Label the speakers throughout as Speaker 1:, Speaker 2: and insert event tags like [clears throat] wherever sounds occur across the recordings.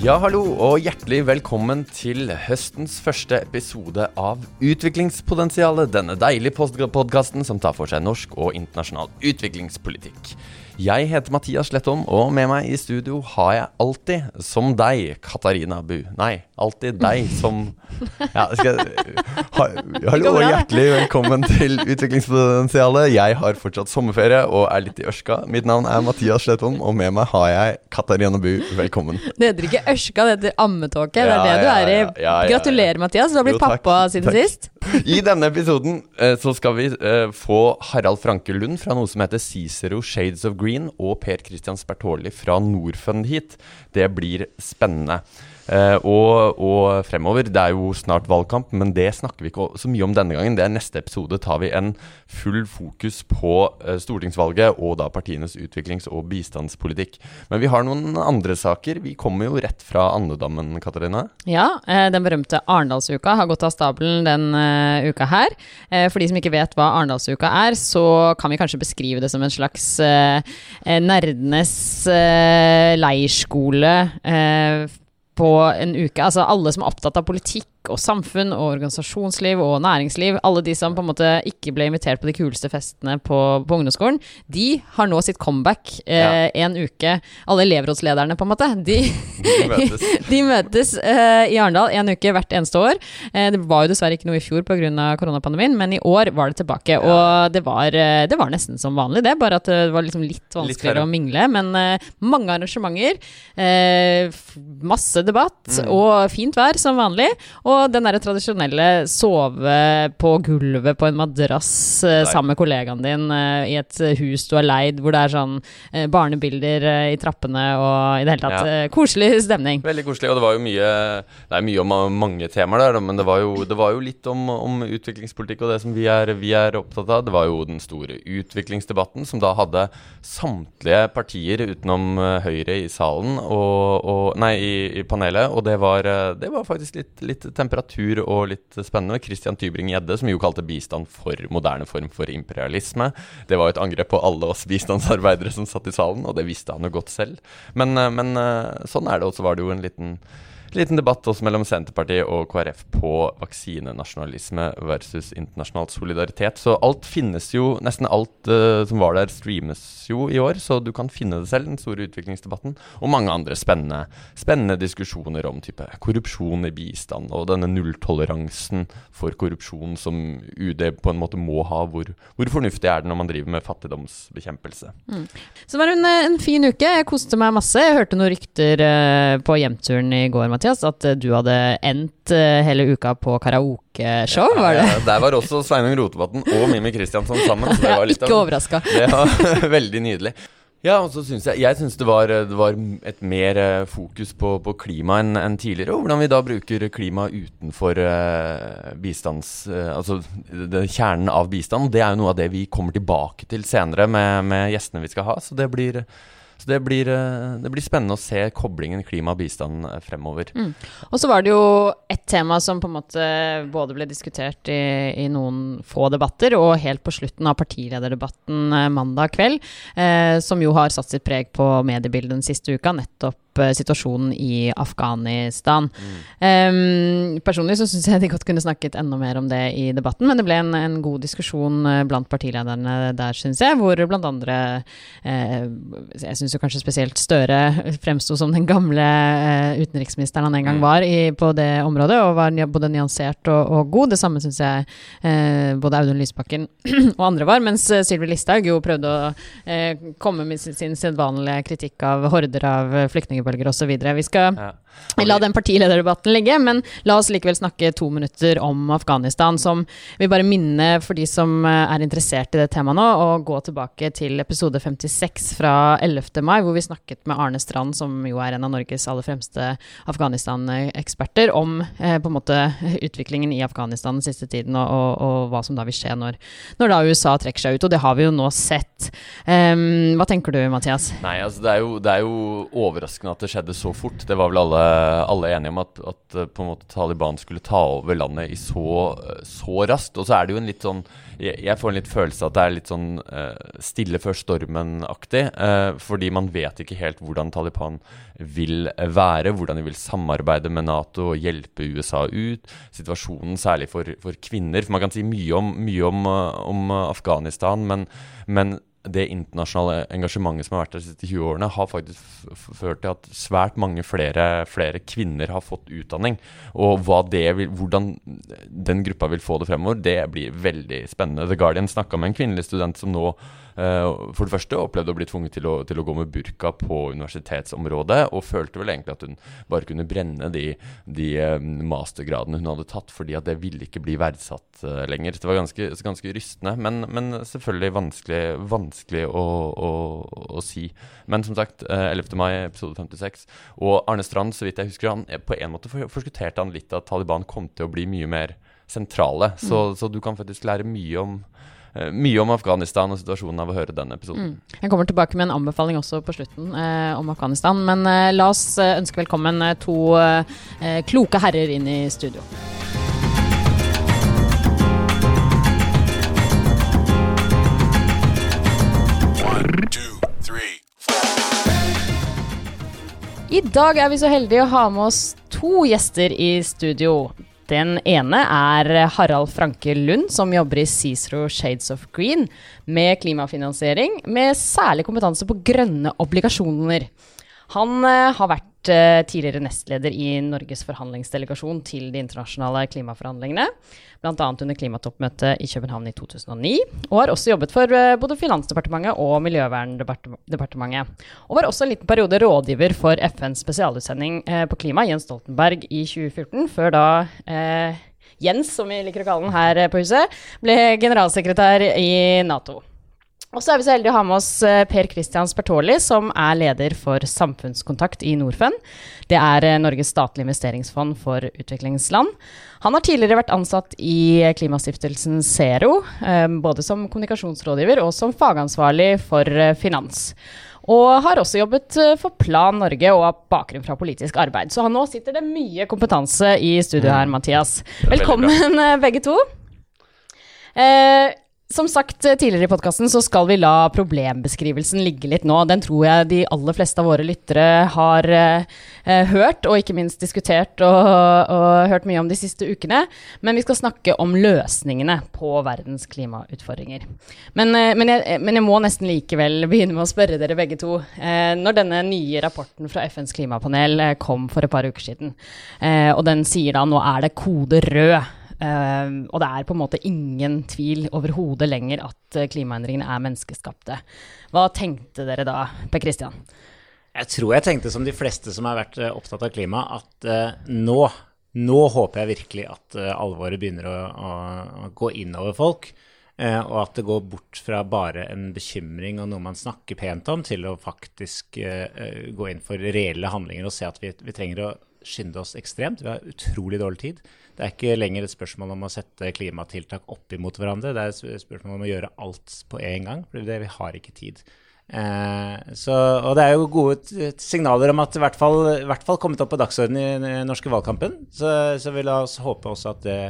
Speaker 1: Ja, hallo, og hjertelig velkommen til høstens første episode av Utviklingspotensialet. Denne deilige podkasten som tar for seg norsk og internasjonal utviklingspolitikk. Jeg heter Mathias Slettholm, og med meg i studio har jeg alltid, som deg, Katarina Bu. Nei, alltid deg som [laughs] Ja, skal ha, Hallo og hjertelig velkommen til Utviklingspotensialet. Jeg har fortsatt sommerferie og er litt i ørska. Mitt navn er Mathias Slettholm, og med meg har jeg Katarina Bu. Velkommen.
Speaker 2: Det heter ikke ørska, det heter ammetåke. Det er det du er i. Gratulerer, Mathias. Du har blitt pappa siden takk. sist.
Speaker 1: I denne episoden eh, så skal vi eh, få Harald Franke Lund fra noe som heter Cicero Shades of Green Green og Per Christian Spertoli fra Norfund hit. Det blir spennende. Uh, og, og, fremover. Det er jo snart valgkamp, men det snakker vi ikke så mye om denne gangen. Det er Neste episode tar vi en full fokus på uh, stortingsvalget og da partienes utviklings- og bistandspolitikk. Men vi har noen andre saker. Vi kommer jo rett fra andedammen, Katarina.
Speaker 2: Ja, uh, den berømte Arendalsuka har gått av stabelen den uka her. for de som ikke vet hva Arendalsuka er, så kan vi kanskje beskrive det som en slags nerdenes leirskole på en uke. Altså alle som er opptatt av politikk og samfunn og organisasjonsliv og næringsliv, alle de som på en måte ikke ble invitert på de kuleste festene på, på ungdomsskolen, de har nå sitt comeback eh, ja. en uke. Alle elevrådslederne, på en måte, de, de møtes, [laughs] de møtes eh, i Arendal en uke hvert eneste år. Eh, det var jo dessverre ikke noe i fjor pga. koronapandemien, men i år var det tilbake. Ja. Og det var, eh, det var, nesten som vanlig, det, bare at det var liksom litt vanskeligere litt å mingle. Men eh, mange arrangementer, eh, masse debatt mm. og fint vær som vanlig. Og og den derre tradisjonelle sove på gulvet på en madrass Nei. sammen med kollegaen din uh, i et hus du har leid, hvor det er sånn barnebilder i trappene og i det hele tatt ja. koselig stemning.
Speaker 1: Veldig koselig, og det var jo mye Det er mye om mange temaer der, men det var jo, det var jo litt om, om, utviklingspolitikk og det som vi er, vi er opptatt av. Det var jo den store utviklingsdebatten som da hadde samtlige partier utenom Høyre i salen og, og Nei, i, i, panelet, og det var, det var faktisk litt, litt temperatur og litt spennende. Christian Tybring-Gjedde, som jo kalte bistand for moderne form for imperialisme. Det var jo et angrep på alle oss bistandsarbeidere som satt i salen, og det visste han jo godt selv. Men, eh, men eh, sånn er det, og så var det jo en liten liten debatt også mellom Senterpartiet og KrF på vaksinenasjonalisme versus internasjonal solidaritet. Så alt finnes jo Nesten alt uh, som var der, streames jo i år, så du kan finne det selv, den store utviklingsdebatten. Og mange andre spennende, spennende diskusjoner om type korrupsjon i bistand, og denne nulltoleransen for korrupsjon som UD på en måte må ha. Hvor, hvor fornuftig er det når man driver med fattigdomsbekjempelse? Mm.
Speaker 2: Så det var en, en fin uke. Jeg koste meg masse. Jeg hørte noen rykter uh, på hjemturen i går. Mathias, at eh, du hadde endt eh, hele uka på karaokeshow, var det? Ja,
Speaker 1: der var også Sveinung Rotevatn og Mimmi Kristiansson sammen. Så det var litt
Speaker 2: Ikke overraska.
Speaker 1: Det var [laughs] veldig nydelig. Ja, og så synes jeg, jeg synes det var, det var et mer eh, fokus på, på klima enn en tidligere. Og hvordan vi da bruker klima utenfor uh, bistands... Uh, altså det, kjernen av bistand. Det er jo noe av det vi kommer tilbake til senere med, med gjestene vi skal ha. Så det blir så det blir, eh, det blir, spennende å se koblingen klima og bistand eh, fremover. Mm.
Speaker 2: Og så var det jo ett tema som på en måte både ble diskutert i, i, noen få debatter, og helt på slutten av partilederdebatten eh, mandag kveld, eh, som jo har satt sitt preg på mediebildet den siste uka, nettopp situasjonen i Afghanistan. Mm. Um, personlig så syns jeg de godt kunne snakket enda mer om det i debatten, men det ble en, en god diskusjon eh, blant partilederne der, syns jeg, hvor blant andre eh, Jeg syns jo kanskje spesielt Støre fremsto som den gamle eh, utenriksministeren han en gang mm. var i, på det området, og var både nyansert og, og god. Det samme syns jeg eh, både Audun Lysbakken [clears throat] og andre var, mens eh, Sylvi Listhaug jo prøvde å eh, komme med sin, sin sedvanlige kritikk av horder av flyktninger flyktningbølger osv. Vi skal ja. La den partilederdebatten ligge, men la oss likevel snakke to minutter om Afghanistan. Som vil bare minne for de som eh, er interessert i det temaet nå, å gå tilbake til episode 56 fra 11. mai, hvor vi snakket med Arne Strand, som jo er en av Norges aller fremste Afghanistan-eksperter, om eh, på en måte utviklingen i Afghanistan den siste tiden, og, og, og hva som da vil skje når, når, da USA trekker seg ut. Og det har vi jo nå sett. Um, hva tenker du, Mathias?
Speaker 1: Nei, altså det er, jo, det er, jo, overraskende at det skjedde så fort. Det var vel alle, alle enige om at, at, på en måte Taliban skulle ta over landet i så, så raskt. Og så er det jo en litt sånn jeg, får en litt følelse av at det er litt sånn uh, stille før stormen-aktig. Fordi man vet ikke helt hvordan Taliban vil være, hvordan de vil samarbeide med Nato og hjelpe USA ut. Situasjonen særlig for, for kvinner. For man kan si mye om, mye om, om Afghanistan, men, men det internasjonale engasjementet som har vært der de siste 20 årene, har faktisk ført til at svært mange flere, flere, kvinner har fått utdanning. Og vil, hvordan den gruppa vil få det fremover, det blir veldig spennende. The Guardian snakka med en kvinnelig student som nå for det første opplevde å bli tvunget til å, til å, gå med burka på universitetsområdet, og følte vel egentlig at hun bare kunne brenne de, de uh, mastergradene hun hadde tatt, fordi at det ville ikke bli verdsatt uh, lenger. Det var ganske, ganske rystende, men, men, selvfølgelig vanskelig, vanskelig å, å, å, si. Men som sagt, 11. mai, episode 56. Og Arne Strand, så vidt jeg husker, han på en måte forskutterte han litt at Taliban kom til å bli mye mer sentrale. Så, mm. så du kan faktisk lære mye om Eh, mye om Afghanistan og situasjonen av å høre denne episoden.
Speaker 2: Mm. Jeg kommer tilbake med en anbefaling også på slutten eh, om Afghanistan. Men eh, la oss eh, ønske velkommen eh, to eh, kloke herrer inn i studio. I dag er vi så heldige å ha med oss to gjester i studio. Den ene er Harald Franke Lund, som jobber i Cicero Shades of Green med klimafinansiering, med særlig kompetanse på grønne obligasjoner. Han uh, har vært tidligere nestleder i Norges forhandlingsdelegasjon til de internasjonale klimaforhandlingene, bl.a. under klimatoppmøtet i København i 2009, og har også jobbet for uh, både Finansdepartementet og Miljøverndepartementet. Og var også en liten periode rådgiver for FNs spesialutsending på klima, Jens Stoltenberg, i 2014, før da Jens, som vi liker å kalle den her på huset, ble generalsekretær i Nato. Og så er vi så heldige å ha med oss eh, Per Christian Spertoli, som er leder for Samfunnskontakt i Norfund. Det er eh, Norges statlige investeringsfond for utviklingsland. Han har tidligere vært ansatt i Klimastiftelsen Zero, eh, både som kommunikasjonsrådgiver og som fagansvarlig for finans. Og har også jobbet for Plan Norge og har bakgrunn fra politisk arbeid. Så nå sitter det mye kompetanse i studio her, Mathias. Velkommen begge to. Eh, som sagt eh, tidligere i podkasten, så skal vi la problembeskrivelsen ligge litt nå. Den tror jeg de aller fleste av våre lyttere har eh, eh, hørt, og ikke minst diskutert og, og, hørt mye om de siste ukene. Men vi skal snakke om løsningene på verdens klimautfordringer. Men, eh, men, jeg, men jeg, må nesten likevel [laughs] begynne med å spørre dere begge to. Eh, når denne nye rapporten fra FNs klimapanel kom for et par uker siden, og den sier da nå er det kode rød Uh, og det er på en måte ingen tvil overhodet lenger at uh, klimaendringene er menneskeskapte. Hva tenkte dere da, Per Kristian?
Speaker 3: Jeg tror jeg tenkte som de fleste som har vært uh, opptatt av klima, at nå, nå håper jeg virkelig at alvoret begynner å, å, å gå innover folk. og at det går bort fra bare en bekymring og noe man snakker pent om, til å faktisk gå inn for reelle handlinger og se at vi, vi trenger å skynde oss ekstremt. Vi har utrolig dårlig tid. Det er ikke lenger et spørsmål om å sette klimatiltak opp imot hverandre. Det er et spørsmål om å gjøre alt på en gang, for det, vi har ikke tid. Eh, så, og det er jo gode signaler om at i hvert fall, i hvert fall kommet opp på dagsordenen i den norske valgkampen. Så, så vi la oss håpe også at det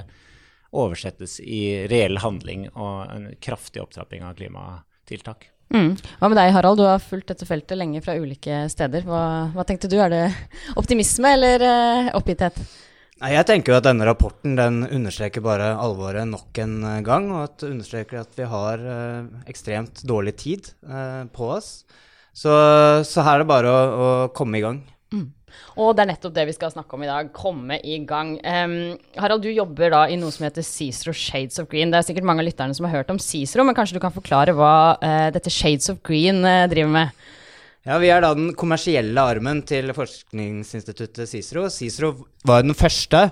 Speaker 3: oversettes i reell handling og en kraftig opptrapping av klimatiltak.
Speaker 2: Mm. Hva med deg, Harald? Du har fulgt dette feltet lenge fra ulike steder. Hva, hva tenkte du? Er det optimisme eller uh, oppgitthet?
Speaker 4: Nei, Jeg tenker jo at denne rapporten den understreker bare alvoret nok en eh, gang. Og at understreker at vi har uh, ekstremt dårlig tid uh, på oss. Så, så, her er det bare å, å komme i gang. Mm.
Speaker 2: Og det er nettopp det vi skal snakke om i dag. Komme i gang. Um, Harald, du jobber da i noe som heter Cicero Shades of Green. Det er sikkert mange av lytterne som har hørt om Cicero, men kanskje du kan forklare hva uh, dette Shades of Green uh, driver med?
Speaker 4: Ja, Vi er da den kommersielle armen til forskningsinstituttet Cicero. Cicero var den første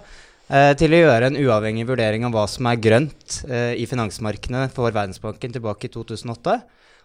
Speaker 4: eh, til å gjøre en uavhengig vurdering av hva som er grønt i finansmarkedene for Verdensbanken tilbake i 2008.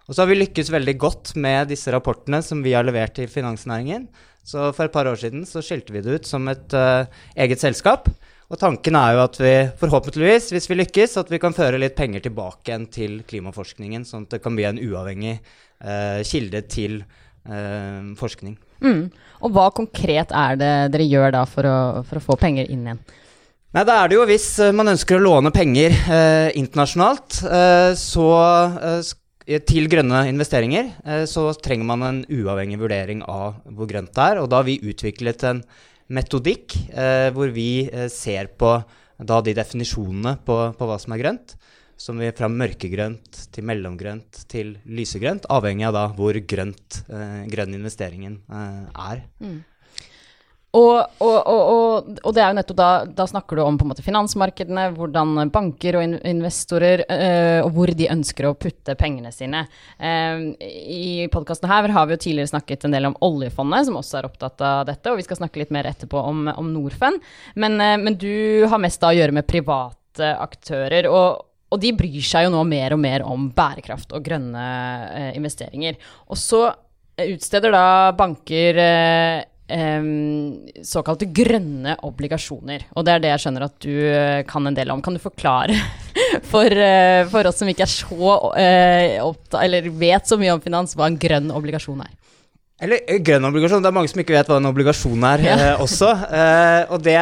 Speaker 4: Og så har vi lykkes veldig godt med disse rapportene som vi har levert til finansnæringen. Så for et par år siden så skilte vi det ut som et uh, eget selskap. Og tanken er jo at vi forhåpentligvis, hvis vi lykkes, at vi kan føre litt penger tilbake igjen til klimaforskningen, sånn at det kan bli en uavhengig uh, kilde til uh, forskning.
Speaker 2: Mm. Og hva konkret er det dere gjør da for å, for å få penger inn igjen?
Speaker 4: Nei, da er det jo Hvis man ønsker å låne penger eh, internasjonalt, eh, så eh, til grønne investeringer eh, så trenger man en uavhengig vurdering av hvor grønt det er. Og da har vi utviklet en metodikk eh, hvor vi eh, ser på da, de definisjonene på, på, hva som er grønt. Som vi fra mørkegrønt til mellomgrønt til lysegrønt, avhengig av da hvor grønt grønn investeringen er. Mm.
Speaker 2: Og, og, og, og, det er jo nettopp da, da snakker du om på en måte finansmarkedene, hvordan banker og investorer øh, og hvor de ønsker å putte pengene sine. Uh, I podkasten her har vi jo tidligere snakket en del om oljefondet, som også er opptatt av dette, og vi skal snakke litt mer etterpå om, om Norfund. Men, uh, men, du har mest da å gjøre med private aktører. og og de bryr seg jo nå mer og mer om bærekraft og grønne uh, investeringer. Og så utsteder da banker Um, såkalte grønne obligasjoner. Og det er det jeg skjønner at du uh, kan en del om. Kan du forklare [laughs] for, uh, for oss som ikke er så uh, opptatt, eller vet så mye om finans, hva en grønn obligasjon er?
Speaker 4: Eller eh, grønn obligasjon. Det er mange som ikke vet hva en obligasjon er ja. eh, også. Eh, og, det,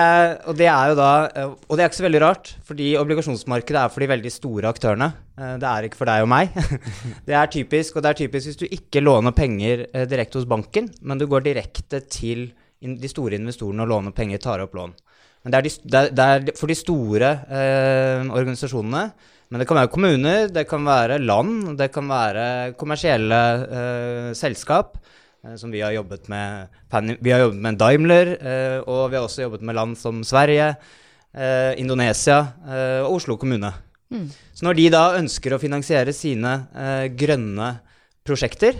Speaker 4: og, det, er jo da eh, Og det er ikke så veldig rart, fordi obligasjonsmarkedet er for de veldig store aktørene. Eh, det er ikke for deg og meg. [laughs] det er typisk, og det er typisk hvis du ikke låner penger eh, direkte hos banken, men du går direkte til de store investorene og låner penger, tar opp lån. Men det er, de, det er, det er for de store organisasjonene. Men det kan være kommuner, det kan være land, det kan være kommersielle selskap. Eh, som vi har jobbet med. Vi har jobbet med Daimler, eh, og vi har også jobbet med land som Sverige, eh, Indonesia og Oslo kommune. Mm. Så når de da ønsker å finansiere sine grønne prosjekter,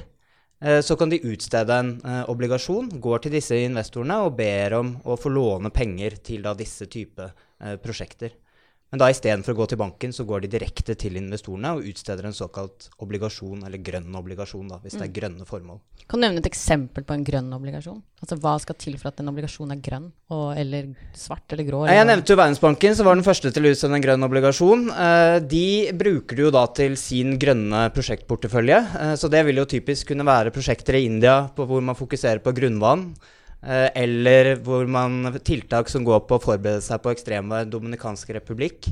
Speaker 4: så kan de utstede en obligasjon, går til disse investorene og ber om å få låne penger til da disse type prosjekter. Men da istedenfor å gå til banken, så går de direkte til investorene og utsteder en såkalt obligasjon, eller grønn obligasjon, da, hvis mm. det er mm. grønne formål.
Speaker 2: Kan du nevne et eksempel på en grønn obligasjon? Altså Hva skal til for at en obligasjon er grønn, og, eller svart eller grå? Eller
Speaker 4: jeg nevnte jo Verdensbanken, som var den første til å utstede en grønn obligasjon. Eh, de bruker det jo da til sin grønne prosjektportefølje. Eh, så det vil jo typisk kunne være prosjekter i India hvor man fokuserer på grunnvann. Eh, eller hvor man tiltak som går på å forberede seg på ekstremvær Dominikansk republikk.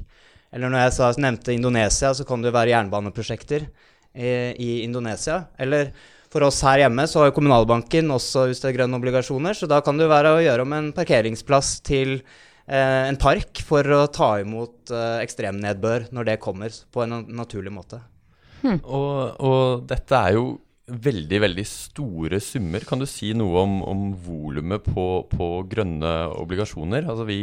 Speaker 4: Eller når jeg sa, nevnte Indonesia, så kan det være jernbaneprosjekter i, i, Indonesia. Eller for oss her hjemme så har jo Kommunalbanken også utstedt grønne obligasjoner, så da kan det være å gjøre om en parkeringsplass til eh, en park for å ta imot eh, ekstremnedbør når det kommer, på en naturlig måte.
Speaker 1: Hmm. Og, og dette er jo veldig veldig store summer. Kan du si noe om, om volumet på, på, grønne obligasjoner? Altså vi,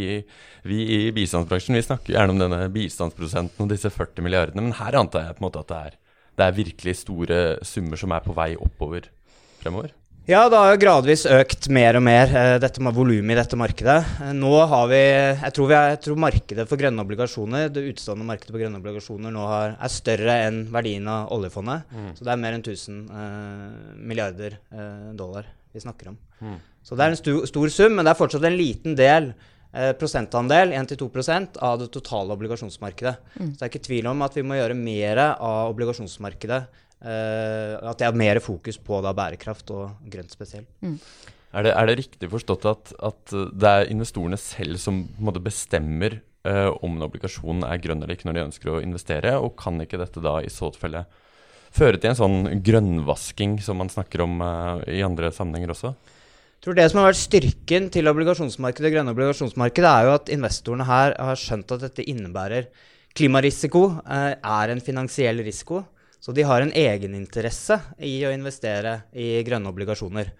Speaker 1: vi, i bistandsbransjen vi snakker gjerne om denne bistandsprosenten og disse 40 milliardene, men her antar jeg på en måte at det er, det er virkelig store summer som er på vei oppover fremover?
Speaker 4: Ja, det har jo gradvis økt mer og mer, eh, dette med volumet i dette markedet. Eh, nå har vi jeg tror, vi jeg tror, markedet for grønne obligasjoner, det utstående markedet for grønne obligasjoner nå har, er større enn verdien av oljefondet. Mm. Så det er mer enn 1000 eh, milliarder eh, dollar vi snakker om. Mm. Så det er en stu, stor sum, men det er fortsatt en liten del, eh, prosentandel, 1-2% av det totale obligasjonsmarkedet. Mm. Så det er ikke tvil om at vi må gjøre mer av obligasjonsmarkedet at det er mer fokus på da, bærekraft og grønt spesielt. Mm.
Speaker 1: Er, det, er, det, riktig forstått at, at, det er investorene selv som måte, bestemmer uh, om en obligasjon er grønn eller ikke når de ønsker å investere, og kan ikke dette da i så tilfelle føre til en sånn grønnvasking som man snakker om uh, i andre sammenhenger også?
Speaker 4: Jeg tror Det som har vært styrken til obligasjonsmarkedet, grønne obligasjonsmarkedet, er jo at investorene her har skjønt at dette innebærer klimarisiko, er en finansiell risiko. Så de har en egeninteresse i å investere i grønne obligasjoner.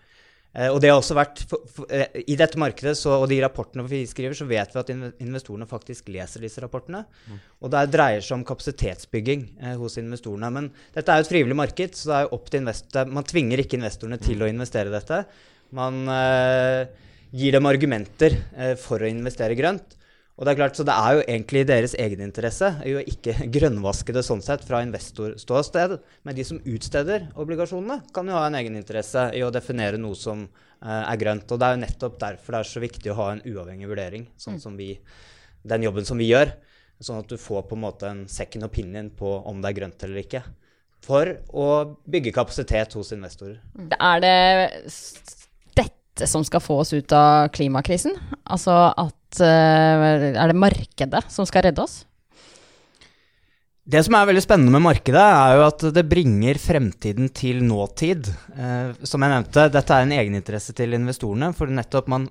Speaker 4: Eh, og det har også vært, eh, I dette markedet så, og de rapportene vi skriver, så vet vi at investorene faktisk leser disse rapportene. Mm. Og det dreier seg om kapasitetsbygging eh, hos investorene. Men dette er jo et frivillig marked, så det er jo opp til investor, man tvinger ikke investorene til å investere dette. Man eh, gir dem argumenter eh, for å investere grønt. Og det er klart, Så det er jo egentlig i deres egeninteresse å ikke [laughs] grønnvaske det sånn sett fra investorståsted. Men de som utsteder obligasjonene, kan jo ha en egeninteresse i å definere noe som uh, er grønt. Og det er jo nettopp derfor det er så viktig å ha en uavhengig vurdering, sånn mm. som vi, den jobben som vi gjør. Sånn at du får på en måte en second opinion på om det er grønt eller ikke. For å bygge kapasitet hos investorer.
Speaker 2: Er det som skal få oss ut av klimakrisen? Altså at uh, Er det markedet som skal redde oss?
Speaker 4: Det som er veldig spennende med markedet, er jo at det bringer fremtiden til nåtid. Eh, som jeg nevnte, dette er en egeninteresse til investorene. For nettopp man,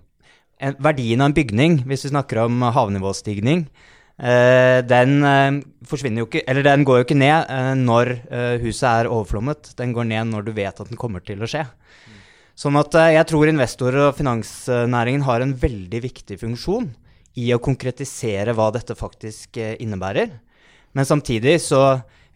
Speaker 4: en, verdien av en bygning, hvis vi snakker om havnivåstigning, eh, den eh, forsvinner jo ikke Eller den går jo ikke ned eh, når eh, huset er overflommet. Den går ned når du vet at den kommer til å skje. Sånn at eh, jeg tror investorer og finansnæringen har en veldig viktig funksjon i å konkretisere hva dette faktisk eh, innebærer. Men samtidig så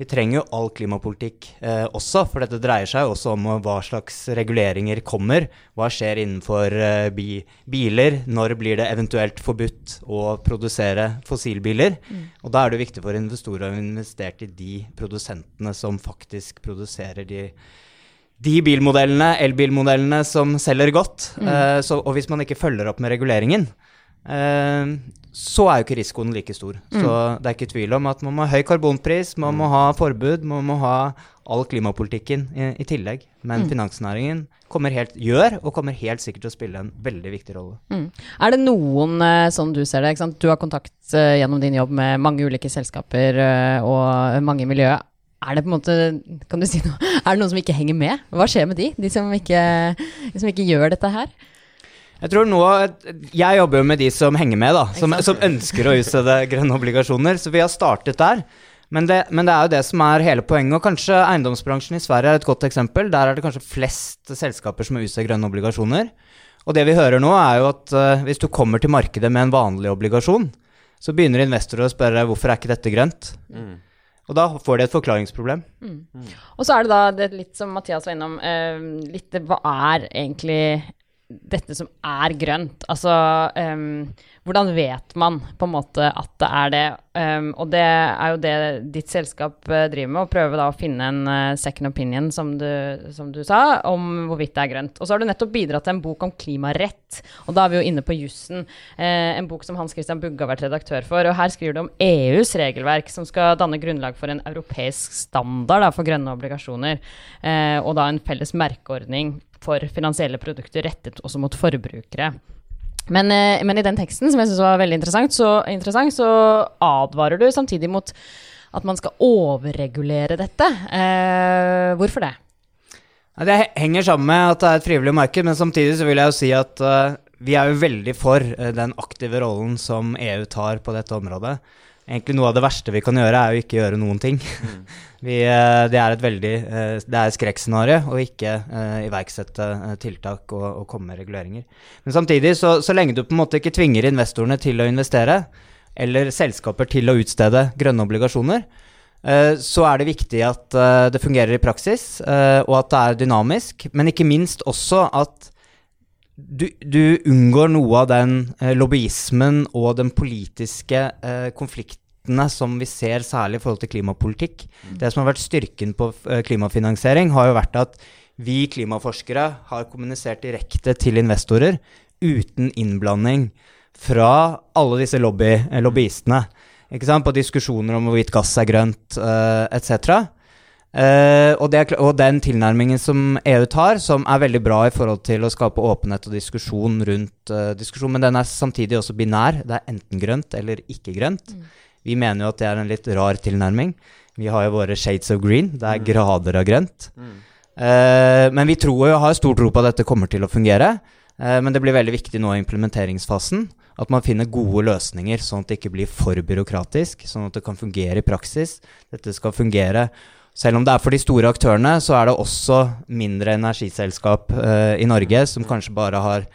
Speaker 4: vi trenger jo all klimapolitikk eh, også, for dette dreier seg også om hva slags reguleringer kommer. Hva skjer innenfor eh, bi biler? Når blir det eventuelt forbudt å produsere fossilbiler? Mm. Og da er det viktig for investorer å investere i de produsentene som faktisk produserer de de bilmodellene, elbilmodellene som selger godt. Mm. Uh, så, og hvis man ikke følger opp med reguleringen, uh, så er jo ikke risikoen like stor. Mm. Så det er ikke tvil om at man må ha høy karbonpris, man må ha forbud, man må ha all klimapolitikken i, i tillegg. Men mm. finansnæringen helt, gjør og kommer helt sikkert til å spille en veldig viktig rolle.
Speaker 2: Mm. Er det noen, sånn du ser det, du har kontakt gjennom din jobb med mange ulike selskaper og mange i miljøet er det på en måte Kan du si noe? [laughs] Er det noen som ikke henger med? Hva skjer med de? De som ikke, de som ikke gjør dette her?
Speaker 4: Jeg tror nå, jeg jobber jo med de som henger med, da. Som, som ønsker å utstede grønne obligasjoner. Så vi har startet der. Men det, men det, er jo det som er hele poenget. Og kanskje eiendomsbransjen i Sverige er et godt eksempel. Der er det kanskje flest selskaper som har grønne obligasjoner. Og det vi hører nå, er jo at uh, hvis du kommer til markedet med en vanlig obligasjon, så begynner investorer å spørre hvorfor er ikke dette grønt. Mm. Og da får de et forklaringsproblem. Mm.
Speaker 2: Mm. Og så er det da det litt som Mathias var innom, eh, litt hva er egentlig dette som er grønt? Altså um, hvordan vet man på en måte at det er det? Um, og det er jo det ditt selskap uh, driver med, å prøve da å finne en uh, second opinion, som du, som du, sa, om hvorvidt det er grønt. Og så har du nettopp bidratt til en bok om klimarett, og da er vi jo inne på jussen. Uh, en bok som Hans Christian Bugge har vært redaktør for. Og her skriver du om EUs regelverk, som skal danne grunnlag for en europeisk standard da, for grønne obligasjoner, og da en felles merkeordning for finansielle produkter rettet også mot forbrukere. Men, eh, men i den teksten, som jeg syns var veldig interessant så, interessant, så advarer du samtidig mot at man skal overregulere dette. Eh, hvorfor det?
Speaker 4: Det henger sammen med at det er et frivillig marked, men samtidig så vil jeg jo si at uh, vi er jo veldig for uh, den aktive rollen som EU tar på dette området egentlig noe av det verste vi kan gjøre, er å ikke gjøre noen ting. Mm. [laughs] vi, eh, det er et veldig eh, Det er skrekkscenario å ikke uh, iverksette tiltak og, og, komme med reguleringer. Men samtidig, så, så, lenge du på en måte ikke tvinger investorene til å investere, eller selskaper til å utstede grønne obligasjoner, uh, så er det viktig at det fungerer i praksis, og at det er dynamisk. Men ikke minst også at du, du, unngår noe av den eh, lobbyismen og den politiske eh, konfliktene som vi ser særlig i forhold til klimapolitikk. Mm. Det som har vært styrken på eh, klimafinansiering, har jo vært at vi klimaforskere har kommunisert direkte til investorer uten innblanding fra alle disse lobby, eh, lobbyistene. På diskusjoner om hvorvidt gass er grønt, eh, etc. Uh, og, det, og, den tilnærmingen som EU tar, som er veldig bra i forhold til å skape åpenhet og diskusjon rundt uh, diskusjon, men den er samtidig også binær. Det er enten grønt eller ikke grønt. Mm. Vi mener jo at det er en litt rar tilnærming. Vi har jo våre shades of green. Det er mm. grader av grønt. Mm. Uh, men vi tror jo, har stor tro på at dette kommer til å fungere. men det blir veldig viktig nå i implementeringsfasen at man finner gode løsninger, sånn at det ikke blir for byråkratisk, sånn at det kan fungere i praksis. Dette skal fungere selv om det er for de store aktørene, så er det også mindre energiselskap uh, i Norge som kanskje bare har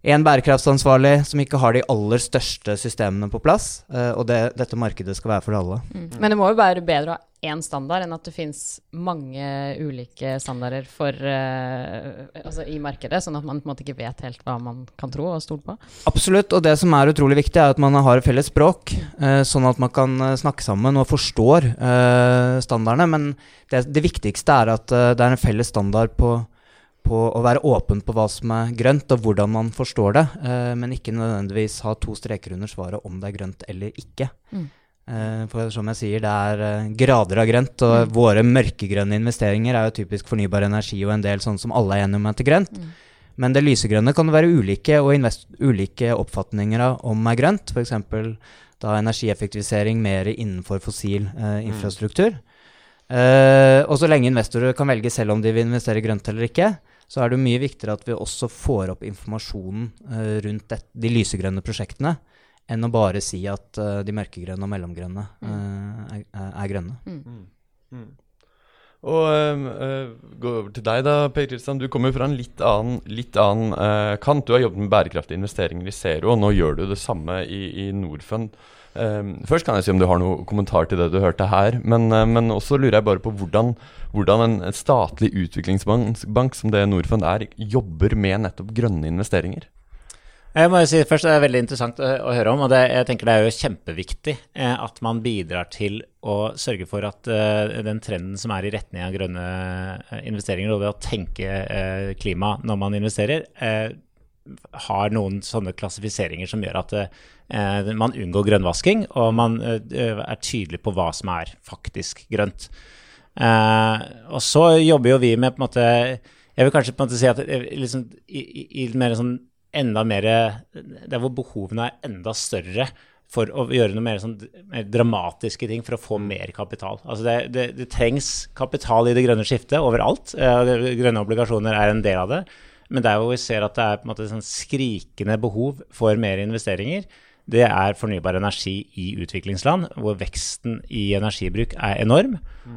Speaker 4: en bærekraftsansvarlig som ikke har de aller største systemene på plass. Uh, og det, dette markedet skal være for alle.
Speaker 2: Mm. Men det må jo være bedre å ha én standard enn at det fins mange ulike standarder for, uh, altså i markedet, sånn at man på en måte ikke vet helt hva man kan tro og stole på?
Speaker 4: Absolutt, og det som er utrolig viktig, er at man har et felles språk, uh, sånn at man kan snakke sammen og forstår standardene. Men det, det, viktigste er at det er en felles standard på på å være åpen på hva som er grønt, og hvordan man forstår det, eh, men ikke nødvendigvis ha to streker under svaret om det er grønt eller ikke. Mm. Eh, for som jeg sier, det er eh, grader av grønt, og mm. våre mørkegrønne investeringer er jo typisk fornybar energi og en del sånn som alle er enige om er til grønt. Mm. Men det lysegrønne kan det være ulike, og ulike oppfatninger av om er grønt. F.eks. da energieffektivisering mer innenfor fossil eh, infrastruktur. Uh, og så lenge investorer kan velge selv om de vil investere grønt eller ikke, så er det mye viktigere at vi også får opp informasjonen uh, rundt det, de lysegrønne prosjektene, enn å bare si at uh, de mørkegrønne og mellomgrønne uh, er, er, grønne. Mm. Mm.
Speaker 1: Og Og gå over til deg, da, Per Kristian. Du kommer fra en litt annen, litt annen kant. Du har jobbet med bærekraftige investeringer i Zero, og nå gjør du det samme i, i Norfund. Um, først kan jeg si om du har noen kommentar til det du hørte her. Men, uh, men også lurer jeg bare på hvordan, hvordan en, statlig utviklingsbank som det Norfund er, jobber med nettopp grønne investeringer.
Speaker 3: Jeg må jo si først Det er veldig interessant å, å høre om. og det, jeg tenker det er jo kjempeviktig eh, at man bidrar til å sørge for at eh, den trenden som er i retning av grønne eh, investeringer, og det å tenke eh, klima når man investerer, eh, har noen sånne klassifiseringer som gjør at eh, man unngår grønnvasking, og man eh, er tydelig på hva som er faktisk grønt. Eh, og så jobber jo vi med på en måte Jeg vil kanskje på en måte si at liksom, i, i, mer sånn enda mer Der hvor behovene er enda større for å gjøre noe mer, sånn, mer dramatiske ting for å få mer kapital. Altså det, det, det trengs kapital i det grønne skiftet overalt. grønne obligasjoner er en del av det. Men der hvor vi ser at det er på en måte sånn skrikende behov for mer investeringer, det er fornybar energi i utviklingsland, hvor veksten i energibruk er enorm,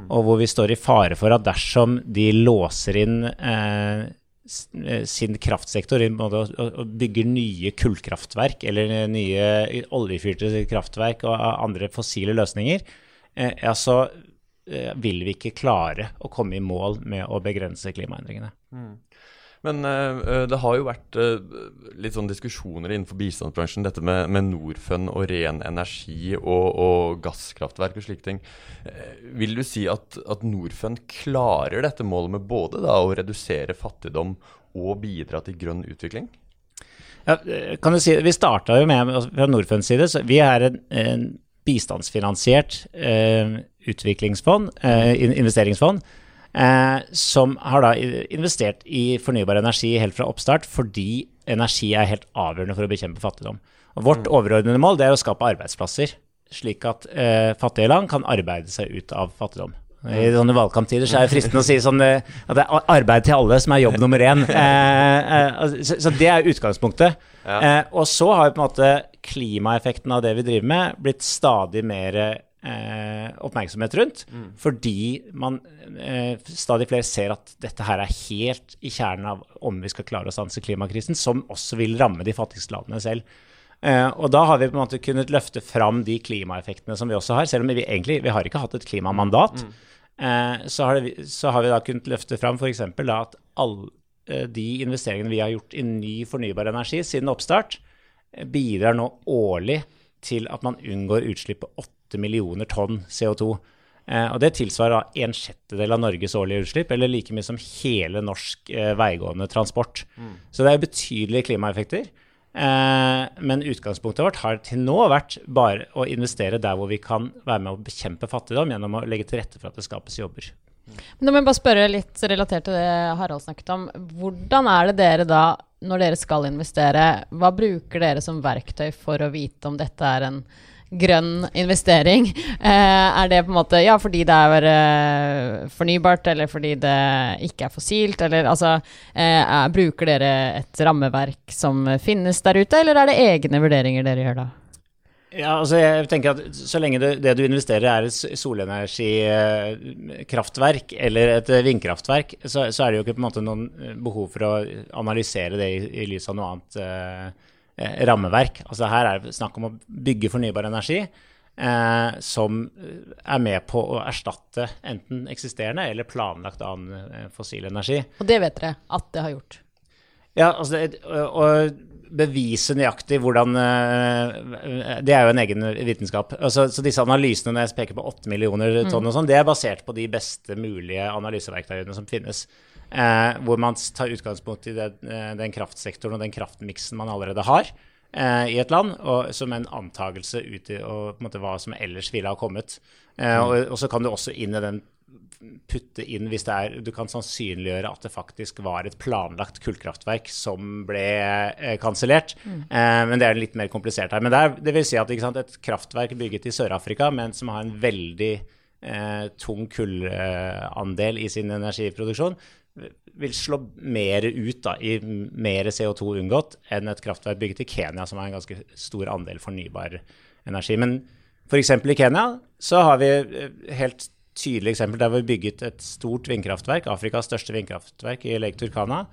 Speaker 3: og hvor vi står i fare for at dersom de låser inn eh, eh sin kraftsektor og, bygger nye kullkraftverk eller nye oljefyrte kraftverk og andre fossile løsninger, eh, ja, så eh, vil vi ikke klare å komme i mål med å begrense klimaendringene. Mm.
Speaker 1: Men uh, det har jo vært uh, litt sånn diskusjoner innenfor bistandsbransjen, dette med, med Norfund og ren energi og, og gasskraftverk og slike ting. Uh, vil du si at, at Norfund klarer dette målet med både da, å redusere fattigdom og bidra til grønn utvikling?
Speaker 3: Ja, kan du si, Vi starta jo med altså, fra Norfunds side, så vi er en, en bistandsfinansiert utviklingsfond, investeringsfond eh, som har da investert i fornybar energi helt fra oppstart fordi energi er helt avgjørende for å bekjempe fattigdom. Og vårt mm. overordnede mål er å skape arbeidsplasser, slik at eh, fattige land kan arbeide seg ut av fattigdom. I sånne valgkamptider så er det fristende å si sånn, eh, at det er arbeid til alle som er jobb nummer én. [laughs] Eh, eh, altså, så, det er utgangspunktet. Eh, og så har jo på en måte klimaeffekten av det vi driver med, blitt stadig mer eh, oppmerksomhet rundt. Mm. Fordi man eh, stadig flere ser at dette her er helt i kjernen av om vi skal klare å stanse klimakrisen, som også vil ramme de fattigste landene selv. Eh, og da har vi på en måte kunnet løfte fram de klimaeffektene som vi også har, selv om vi egentlig vi har ikke hatt et klimamandat. Mm. Eh, så, har det, så, har vi da kunnet løfte fram f.eks. at alle eh, de investeringene vi har gjort i ny fornybar energi siden oppstart, eh, bidrar nå årlig til at man unngår utslipp på 8 millioner tonn CO2. Eh, og Det tilsvarer en sjettedel av Norges årlige utslipp, eller like mye som hele norsk eh, veigående transport. Mm. Så det er betydelige klimaeffekter. Eh, men utgangspunktet vårt har til nå vært bare å investere der hvor vi kan være med å bekjempe fattigdom, gjennom å legge til rette for at det skapes jobber.
Speaker 2: Men da må jeg bare spørre litt relatert til det Harald snakket om. Hvordan er det dere da, når dere skal investere, hva bruker dere som verktøy for å vite om dette er en grønn investering? Eh, er det på en måte ja, fordi det er uh, fornybart, eller fordi det ikke er fossilt? Eller altså eh, er, Bruker dere et rammeverk som finnes der ute, eller er det egne vurderinger dere gjør da?
Speaker 3: Ja, altså jeg tenker at Så lenge det, det du investerer er et solenergikraftverk eller et vindkraftverk, så, så, er det jo ikke på en måte noen behov for å analysere det i, i lys av noe annet eh, rammeverk. Altså Her er det snakk om å bygge fornybar energi eh, som er med på å erstatte enten eksisterende eller planlagt annen eh, fossil energi.
Speaker 2: Og det vet dere at det har gjort?
Speaker 3: Ja, altså Å bevise nøyaktig hvordan eh, Det er jo en egen vitenskap. Altså, så disse analysene når jeg peker på 8 millioner tonn og sånn, det er basert på de beste mulige analyseverktøyene som finnes. Eh, hvor man tar utgangspunkt i det, eh, den kraftsektoren og den kraftmiksen man allerede har eh, i et land, og, som en antakelse ut i og, måte, hva som ellers ville ha kommet. Eh, og, og, så kan du også inn i den putte inn hvis det er Du kan sannsynliggjøre at det faktisk var et planlagt kullkraftverk som ble eh, kansellert. Mm. Eh, men det er litt mer komplisert her. Men det, er, det vil si at sant, et kraftverk bygget i Sør-Afrika, men som har en veldig eh, tung kullandel i sin energiproduksjon, vil slå mer ut da, i mer CO2 unngått enn et kraftverk bygget i Kenya, som har en ganske stor andel fornybar energi. Men f.eks. i Kenya så har vi eh, helt tydelig eksempel der vi bygget et stort vindkraftverk, Afrikas største vindkraftverk i Lake Turkana.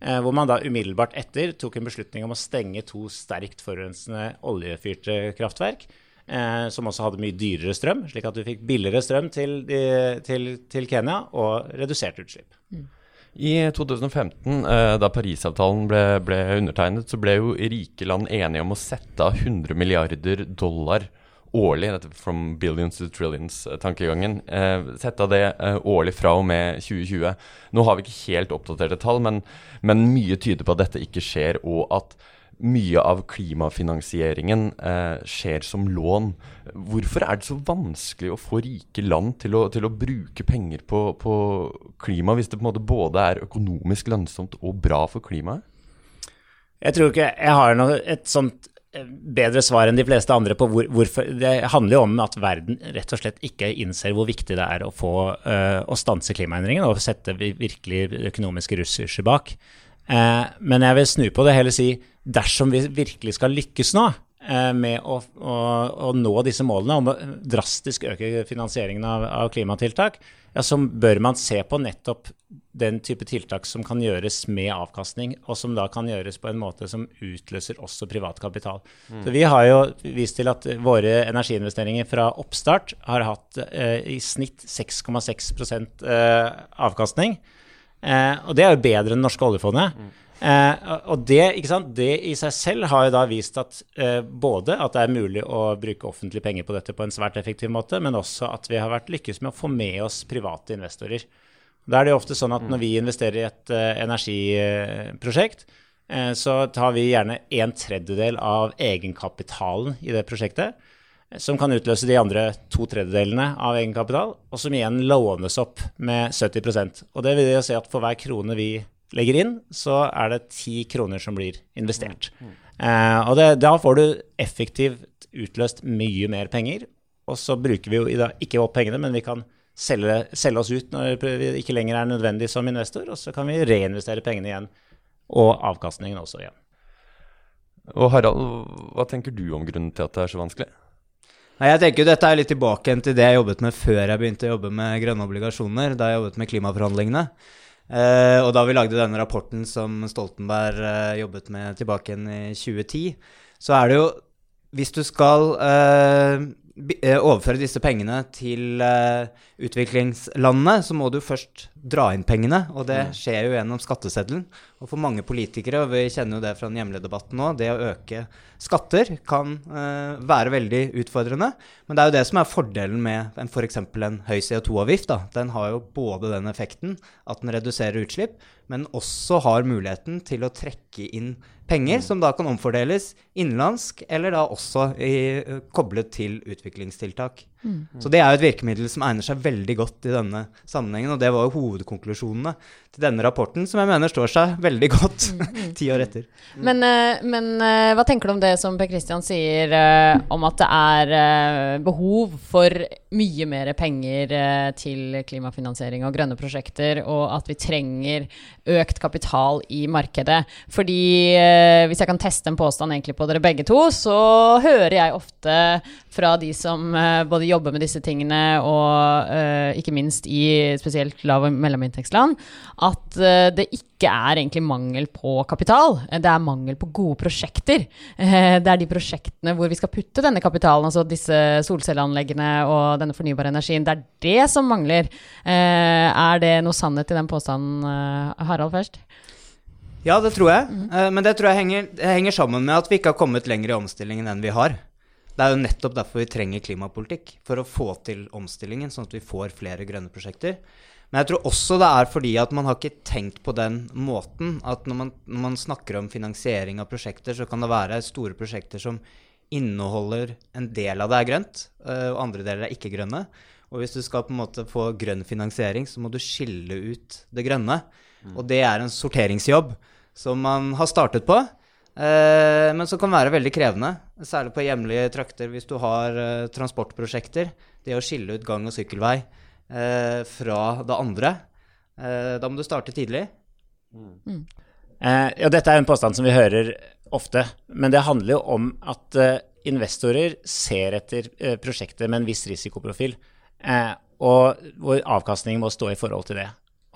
Speaker 3: Eh, hvor man da umiddelbart etter tok en beslutning om å stenge to sterkt forurensende oljefyrte kraftverk. Eh, som også hadde mye dyrere strøm, slik at du fikk billigere strøm til, til, til Kenya og redusert utslipp. Mm.
Speaker 1: I 2015, eh, da Parisavtalen ble, ble, undertegnet, så ble jo rike land enige om å sette av 100 milliarder dollar årlig, dette from billions to trillions-tankegangen, eh, sette av det eh, årlig fra og med 2020. Nå har vi ikke helt oppdaterte tall, men, men mye tyder på at dette ikke skjer, og at mye av klimafinansieringen eh, skjer som lån. Hvorfor er det så vanskelig å få rike land til å, til å bruke penger på, på, klima, hvis det på en måte både er økonomisk lønnsomt og bra for klimaet?
Speaker 3: Jeg tror ikke jeg har noe, et sånt eh, bedre svar enn de fleste andre på hvor, hvorfor. Det handler jo om at verden rett og slett ikke innser hvor viktig det er å få uh, å stanse klimaendringene og sette virkelig økonomiske ressurser bak. Uh, men jeg vil snu på det, heller si dersom vi virkelig skal lykkes nå eh, med å, å, å, nå disse målene om å drastisk øke finansieringen av, av, klimatiltak, ja, så bør man se på nettopp den type tiltak som kan gjøres med avkastning, og som da kan gjøres på en måte som utløser også privat kapital. Mm. Så Vi har jo vist til at våre energiinvesteringer fra oppstart har hatt eh, i snitt 6,6 eh, avkastning. Eh, og det er jo bedre enn det norske oljefondet. Mm. Eh, og det, det, i seg selv har jo da vist at eh, både at det er mulig å bruke offentlige penger på dette på en svært effektiv måte, men også at vi har vært lykkes med å få med oss private investorer. Da er det jo ofte sånn at når vi investerer i et eh, energiprosjekt, eh, så tar vi gjerne en tredjedel av egenkapitalen i det prosjektet. Som kan utløse de andre to tredjedelene av egenkapital, og som igjen lånes opp med 70% Og det vil jo si at for hver krone vi legger inn, så er det ti kroner som blir investert. Mm. Eh, og det, da får du effektivt utløst mye mer penger. Og så bruker vi jo ikke opp pengene, men vi kan selge, selge, oss ut når vi ikke lenger er nødvendig som investor, og så kan vi reinvestere pengene igjen. Og avkastningen også igjen.
Speaker 1: Og Harald, hva tenker du om grunnen til at det er så vanskelig?
Speaker 4: Nei, jeg tenker jo Dette er litt tilbake til det jeg jobbet med før jeg begynte å jobbe med grønne obligasjoner. Da jeg jobbet med klimaforhandlingene. Eh, og da vi lagde denne rapporten som Stoltenberg eh, jobbet med tilbake igjen i 2010, så er det jo Hvis du skal uh, overføre disse pengene til utviklingslandene, så må du først dra inn pengene, og det mm. skjer jo gjennom skatteseddelen. Og for mange politikere, og vi kjenner jo det fra den hjemlige debatten nå, det å øke skatter kan uh, være veldig utfordrende. Men det er jo det som er fordelen med f.eks. For en høy CO2-avgift. Den har jo både den effekten at den reduserer utslipp, men også har muligheten til å trekke inn penger mm. som da kan omfordeles innenlandsk, eller da også i, uh, koblet til utviklingstiltak. Så det er jo et virkemiddel som egner seg veldig godt i denne sammenhengen, og det var jo hovedkonklusjonene til denne rapporten, som jeg mener står seg veldig godt [laughs] ti år etter.
Speaker 2: Men, eh, men eh, hva tenker du om det som Per Kristian sier eh, om at det er eh, behov for mye mer penger til klimafinansiering og grønne prosjekter, og at vi trenger økt kapital i markedet? Fordi hvis jeg kan teste en påstand egentlig på dere begge to, så hører jeg ofte fra de som både jobber med disse tingene, og uh, ikke minst i spesielt lav- og mellominntektsland, at uh, det ikke er egentlig mangel på kapital. Det er mangel på gode prosjekter. Uh, Det er de prosjektene hvor vi skal putte denne kapitalen, altså disse solcelleanleggene og denne fornybare energien, det er det som mangler. Er det noe sannhet i den påstanden, Harald først?
Speaker 4: Ja, det tror jeg. Eh, Men det tror jeg henger, det henger sammen med at vi ikke har kommet lenger i omstillingen enn vi har. Det er jo nettopp derfor vi trenger klimapolitikk. For å få til omstillingen, sånn at vi får flere grønne prosjekter. Men jeg tror også det er fordi at man har ikke tenkt på den måten at når man, når man snakker om finansiering av prosjekter, så kan det være store prosjekter som inneholder en del av det er grønt, øh, og andre deler er ikke grønne. Og hvis du skal på en måte få grønn finansiering, så må du skille ut det grønne. Og det er en sorteringsjobb som man har startet på, eh, men som kan være veldig krevende. Særlig på hjemlige trakter hvis du har eh, transportprosjekter. Det å skille ut gang- og sykkelvei eh, fra det andre. Eh, da må du starte tidlig.
Speaker 3: Eh, ja, dette er en påstand som vi hører ofte, men det handler jo om at eh, investorer ser etter eh, prosjekter med en viss risikoprofil, eh, og hvor avkastningen må stå i forhold til det.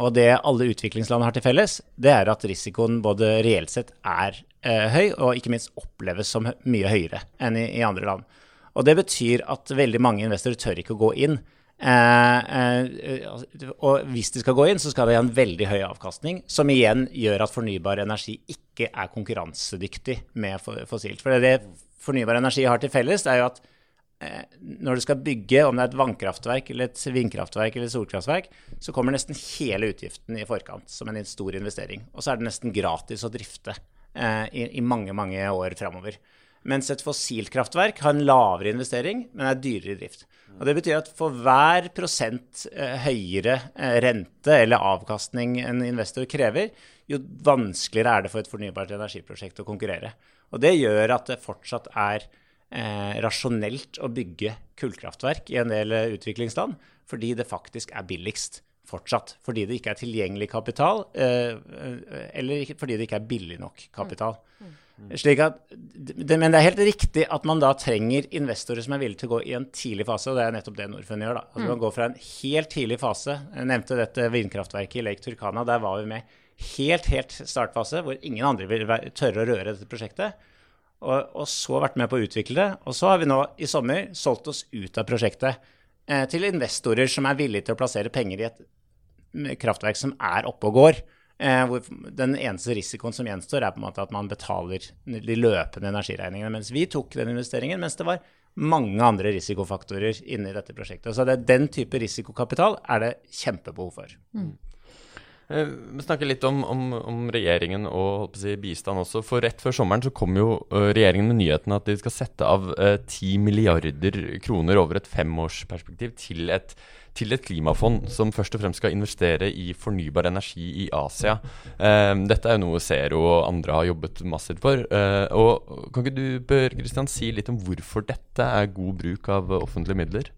Speaker 3: Og det alle utviklingsland har til felles, det er at risikoen både reelt sett er eh, høy, og ikke minst oppleves som mye høyere enn i, i andre land. Og det betyr at veldig mange investorer tør ikke å gå inn. Eh, eh, og hvis de skal gå inn, så skal de ha en veldig høy avkastning, som igjen gjør at fornybar energi ikke er konkurransedyktig med fossilt. For det fornybar energi har til felles, det er jo at når du skal bygge, om det er et vannkraftverk eller et vindkraftverk eller et solkraftverk, så kommer nesten hele utgiften i forkant som en stor investering. Og så er det nesten gratis å drifte eh, i, i mange, mange år framover. Mens et fossilt kraftverk har en lavere investering, men er dyrere i drift. Og Det betyr at for hver prosent eh, høyere eh, rente eller avkastning en investor krever, jo vanskeligere er det for et fornybart energiprosjekt å konkurrere. Og Det gjør at det fortsatt er eh, rasjonelt å bygge kullkraftverk i en del eh, utviklingsland, fordi det faktisk er billigst fortsatt. Fordi det ikke er tilgjengelig kapital, eh, eller fordi det ikke er billig nok kapital. Slik at, det, men det er helt riktig at man da trenger investorer som er villige til å gå i en tidlig fase, og det er nettopp det Norfund gjør. da. At Man går fra en helt tidlig fase. Jeg nevnte dette vindkraftverket i Lake Turkana. Der var vi med helt, helt startfase, hvor ingen andre vil tørre å røre dette prosjektet. Og, og så vært med på å utvikle det. Og så har vi nå i sommer solgt oss ut av prosjektet eh, til investorer som er villige til å plassere penger i et mm, kraftverk som er oppe og går. Eh, hvor den eneste risikoen som gjenstår, er på en måte at man betaler de løpende energiregningene. Mens vi tok den investeringen, mens det var mange andre risikofaktorer inne i dette prosjektet. Så det, den type risikokapital er det kjempebehov for.
Speaker 1: Eh, Vi snakker litt om, om, om regjeringen og si, bistand også. For rett før sommeren så kom jo eh, regjeringen med nyheten at de skal sette av eh, 10 milliarder kroner over et femårsperspektiv til et, til et klimafond som først og fremst skal investere i fornybar energi i Asia. Eh, dette er jo noe Zero og andre har jobbet massivt for. Eh, og Kan ikke du Bør Christian, si litt om hvorfor dette er god bruk av eh, offentlige midler?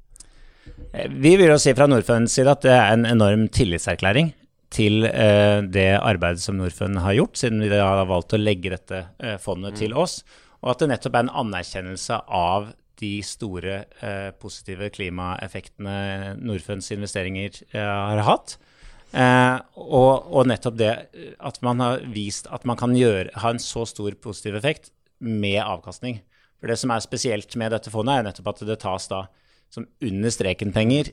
Speaker 3: Eh, Vi vil jo si fra Norfunds side at det er en enorm tillitserklæring til eh, det arbeidet som Norfund har gjort, siden vi har valgt å legge dette eh, fondet til oss. Og at det nettopp er en anerkjennelse av de store eh, positive klimaeffektene Norfunds investeringer har hatt. Eh, og, og nettopp det at man har vist at man kan gjøre, ha en så stor positiv effekt med avkastning. For det som er spesielt med dette fondet, er nettopp at det tas da som under streken-penger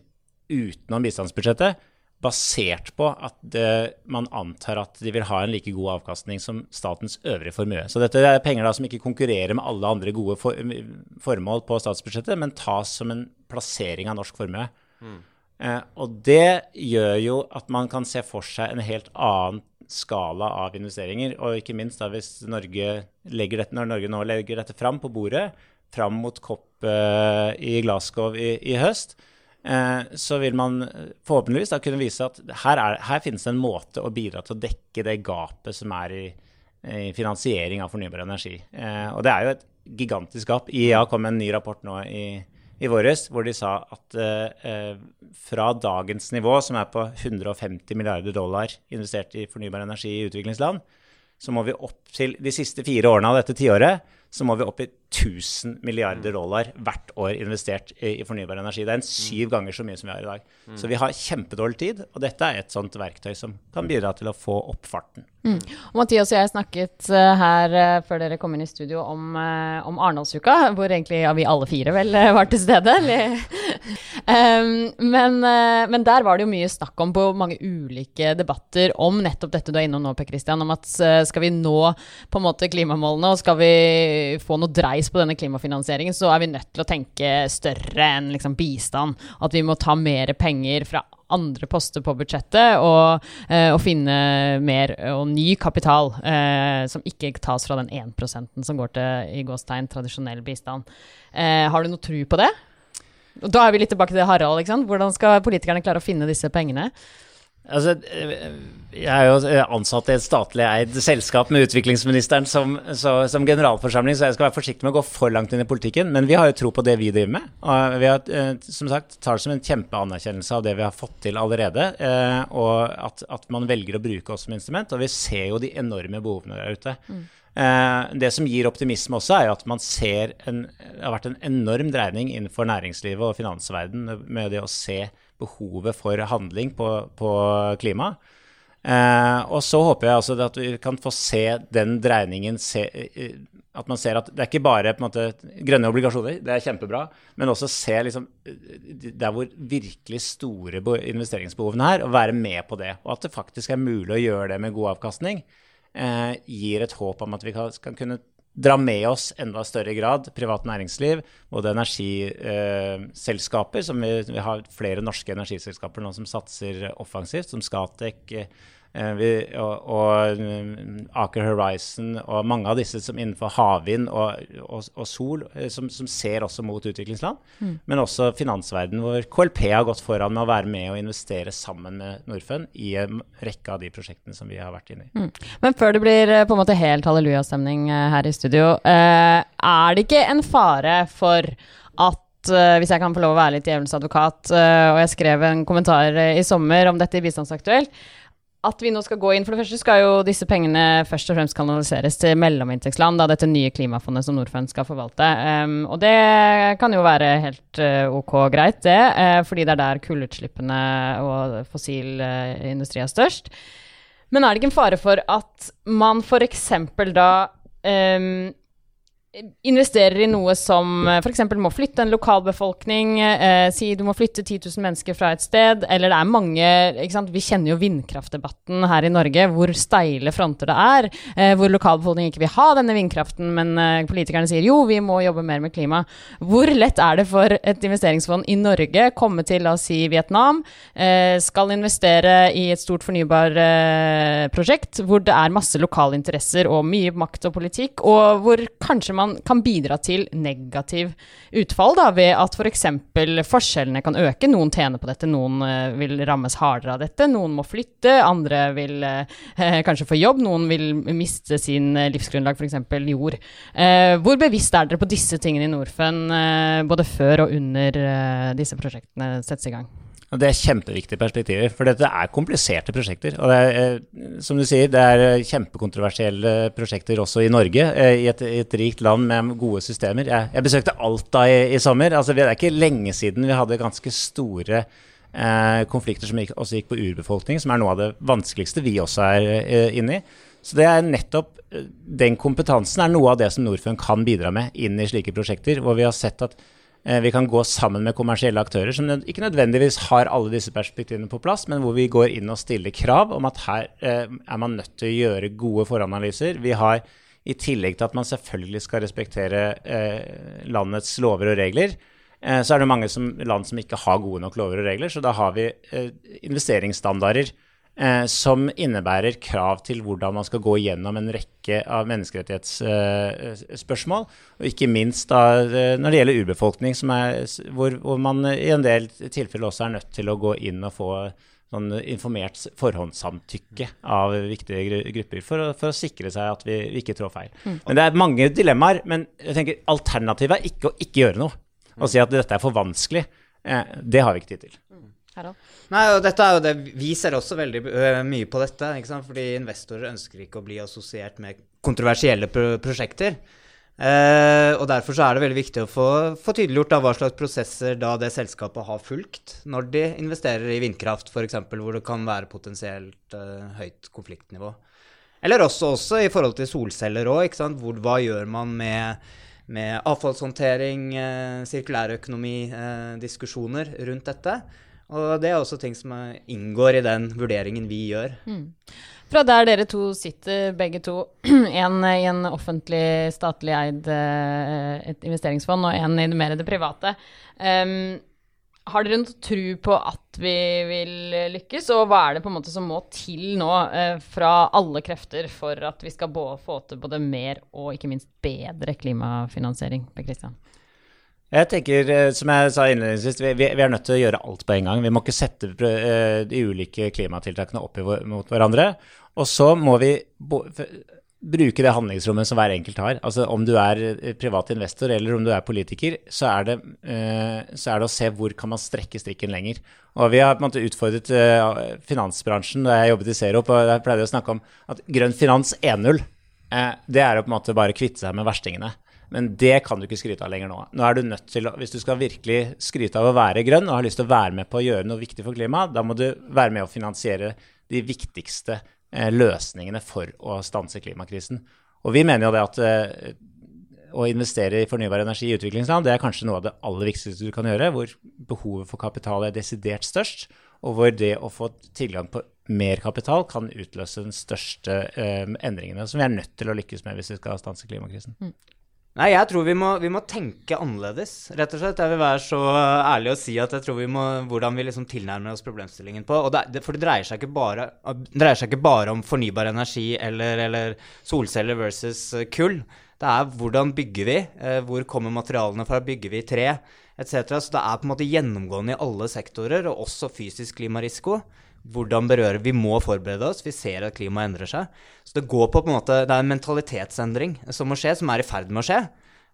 Speaker 3: utenom bistandsbudsjettet, basert på at det, man antar at de vil ha en like god avkastning som statens øvrige formue. Så dette er penger da som ikke konkurrerer med alle andre gode for, formål på statsbudsjettet, men tas som en plassering av norsk formue. Eh, og det gjør jo at man kan se for seg en helt annen skala av investeringer. Og ikke minst da hvis Norge legger dette, når Norge nå legger dette fram på bordet, fram mot COP eh, i Glasgow i, i høst, så vil man forhåpentligvis da kunne vise at her, er, her, finnes det en måte å bidra til å dekke det gapet som er i, i finansiering av fornybar energi. og det er jo et gigantisk gap. IEA kom med en ny rapport nå i, i våres hvor de sa at eh, fra dagens nivå, som er på 150 milliarder dollar investert i fornybar energi i utviklingsland, så må vi opp til de siste fire årene av dette tiåret så må vi opp i 1000 milliarder dollar hvert år investert i, fornybar energi. Det er en syv ganger så mye som vi har i dag. Mm. Så vi har kjempedårlig tid, og dette er et sånt verktøy som kan bidra til å få opp farten.
Speaker 2: Mm. Og Mathias og jeg snakket uh, her uh, før dere kom inn i studio om, uh, om Arendalsuka, hvor egentlig ja, vi alle fire vel var til stede. [laughs] [laughs] [laughs] um, men, men, der var det jo mye snakk om på mange ulike debatter om nettopp dette du er innom nå, Per Christian, om at skal vi nå på en måte klimamålene, og skal vi få noe dreis på denne klimafinansieringen, så er vi nødt til å tenke større enn liksom bistand. At vi må ta mer penger fra andre poster på budsjettet og, eh, og finne mer og ny kapital eh, som ikke tas fra den 1% som går til i gåstegn tradisjonell bistand. Eh, har du noe tro på det? Og da er vi litt tilbake til Harald. Hvordan skal politikerne klare å finne disse pengene?
Speaker 3: Altså, jeg er jo ansatt i et statlig eid selskap med utviklingsministeren som, så, som, generalforsamling, så jeg skal være forsiktig med å gå for langt inn i politikken. Men vi har jo tro på det vi driver med. Og vi har eh, som sagt, tar det som en kjempeanerkjennelse av det vi har fått til allerede. Eh, og at, at, man velger å bruke oss som instrument. Og vi ser jo de enorme behovene der ute. Mm. Eh, det som gir optimisme også, er at man ser en, det har vært en enorm dreining innenfor næringslivet og finansverden med det å se behovet for handling på, på klima. Eh, og så håper jeg altså at vi kan få se den dreiningen se, eh, At man ser at det er ikke bare måte, grønne obligasjoner, det er kjempebra, men også se liksom, der hvor virkelig store investeringsbehovene er, og være med på det. Og at det faktisk er mulig å gjøre det med god avkastning, gir et håp om at vi kan kunne dra med oss enda større grad privat næringsliv, både energiselskaper, eh, som vi, vi, har flere norske energiselskaper nå som satser offensivt, som Scatec, eh, Eh, vi, og, og, mm, Aker Horizon og mange av disse som innenfor havvind og, og, og, sol, eh, som, som, ser også mot utviklingsland. Mm. Men også finansverden, hvor KLP har gått foran med å være med og investere sammen med Norfund i en rekke av de prosjektene som vi har vært inne i. Mm.
Speaker 2: Men før det blir eh, på en måte helt hallelujastemning her i studio, eh, er det ikke en fare for at hvis jeg kan få lov å være litt djevelens advokat, og jeg skrev en kommentar i sommer om dette i Bistandsaktuelt, at vi nå skal gå inn For det første skal jo disse pengene først og fremst kanaliseres til mellominntektsland, da dette nye klimafondet som Norfund skal forvalte. Um, og det kan jo være helt uh, ok greit, det, uh, fordi det er der kullutslippene og fossil uh, industri er størst. Men er det ikke en fare for at man f.eks. da um, investerer i noe som eh, f.eks. må flytte en lokalbefolkning, eh, si du må flytte 10 000 mennesker fra et sted, eller det er mange Vi kjenner jo vindkraftdebatten her i Norge, hvor steile fronter det er, eh, hvor lokalbefolkningen ikke vil ha denne vindkraften, men eh, politikerne sier jo, vi må jobbe mer med klima. Hvor lett er det for et investeringsfond i Norge komme til, la oss si Vietnam, eh, skal investere i et stort fornybarprosjekt, eh, hvor det er masse lokale interesser og mye makt og politikk, og hvor kanskje man man kan bidra til negativ utfall, da, ved at f.eks. For forskjellene kan øke. Noen tjener på dette, noen uh, vil rammes hardere av dette. Noen må flytte, andre vil uh, [laughs] kanskje få jobb, noen vil miste sin livsgrunnlag, f.eks. jord. Uh, hvor bevisst er dere på disse tingene i Norfund, både før og under disse prosjektene settes i gang?
Speaker 3: Det er kjempeviktige perspektiver, for dette er kompliserte prosjekter. Og det er, eh, som du sier, det er eh, kjempekontroversielle prosjekter også i Norge, eh, i et, i et rikt land med gode systemer. Jeg, jeg besøkte Alta i, i sommer. Altså, det er ikke lenge siden vi hadde ganske store eh, konflikter som gikk, også gikk på urbefolkning, som er noe av det vanskeligste vi også er eh, inne i. Så det er nettopp den kompetansen er noe av det som Norfund kan bidra med inn i slike prosjekter, hvor vi har sett at vi kan gå sammen med kommersielle aktører som ikke nødvendigvis har alle disse perspektivene på plass, men hvor vi går inn og stiller krav om at her eh, er man nødt til å gjøre gode foranalyser. Vi har i tillegg til at man selvfølgelig skal respektere eh, landets lover og regler, så er det mange som, land som ikke har gode nok lover og regler. Så da har vi investeringsstandarder eh, som innebærer krav til hvordan man skal gå gjennom en rekke av menneskerettighetsspørsmål. og ikke minst da, eh, når det gjelder urbefolkning, er, hvor, hvor, man i en del tilfeller også er nødt til å gå inn og få sånn informert forhåndssamtykke av viktige grupper for å, for å sikre seg at vi, vi ikke trår feil. Mm. Men Det er mange dilemmaer. Men jeg tenker alternativet er ikke å ikke gjøre noe. Å si at dette er for vanskelig. Eh, det har vi ikke tid til. Mm.
Speaker 4: Nei, og dette er jo det, Vi ser også veldig uh, mye på dette. ikke sant? Fordi investorer ønsker ikke å bli assosiert med kontroversielle pro prosjekter. Eh, og Derfor så er det veldig viktig å få, få tydeliggjort da, hva slags prosesser da det selskapet har fulgt når de investerer i vindkraft, f.eks., hvor det kan være potensielt eh, høyt konfliktnivå. Eller også, også, i forhold til solceller òg. Hva gjør man med, med avfallshåndtering, sirkulærøkonomi, diskusjoner rundt dette? Og det er også ting som inngår i den vurderingen vi gjør. Mm.
Speaker 2: Fra der dere to sitter, begge to, [clears throat] en i en offentlig, statlig eid eh, et investeringsfond, og en i det mer det private. Um, har dere noe tro på at vi vil lykkes, og hva er det på en måte som må til nå eh, fra alle krefter for at vi skal få til både mer og ikke minst bedre klimafinansiering? Per Christian?
Speaker 3: Jeg tenker, eh, som jeg sa innledningsvis, vi, vi, er nødt til å gjøre alt på en gang. Vi må ikke sette uh, de ulike klimatiltakene opp mot hverandre. Og så må vi bruke det handlingsrommet som hver enkelt har. Altså Om du er eh, privat investor eller om du er politiker, så er det, så er det å se hvor kan man strekke strikken lenger. Og Vi har på en måte utfordret finansbransjen da jeg jobbet i Zero, jeg pleide å snakke om at grønn finans 1.0, det er å på en måte bare kvitte seg med verstingene. Men det kan du ikke skryte av lenger nå. Nå er du nødt til, Hvis du skal virkelig skryte av å være grønn og har lyst til å være med på å gjøre noe viktig for klimaet, da må du være med å finansiere de viktigste eh, løsningene for å stanse klimakrisen. Og vi mener jo det at eh, å investere i fornybar energi i utviklingsland, det er kanskje noe av det aller viktigste du kan gjøre, hvor behovet for kapital er desidert størst, og hvor det å få tilgang på mer kapital kan utløse den største eh, endringene som vi er nødt til å lykkes med hvis vi skal stanse klimakrisen. Mm.
Speaker 4: Nei, jeg tror vi må, vi må, tenke annerledes, rett og slett. Jeg vil være så ærlig å si at jeg tror vi må Hvordan vi liksom tilnærmer oss problemstillingen på. Det, for det dreier, seg bare, dreier seg ikke bare om fornybar energi eller, eller solceller versus kull. Det er hvordan bygger vi? Eh, hvor kommer materialene fra? Bygger vi tre? Etc. Så det er på en måte gjennomgående i alle sektorer, og også fysisk klimarisiko hvordan berører Vi må forberede oss. Vi ser at klimaet endrer seg. Så det går på, på en måte, det er en mentalitetsendring som må skje, som er i ferd med å skje.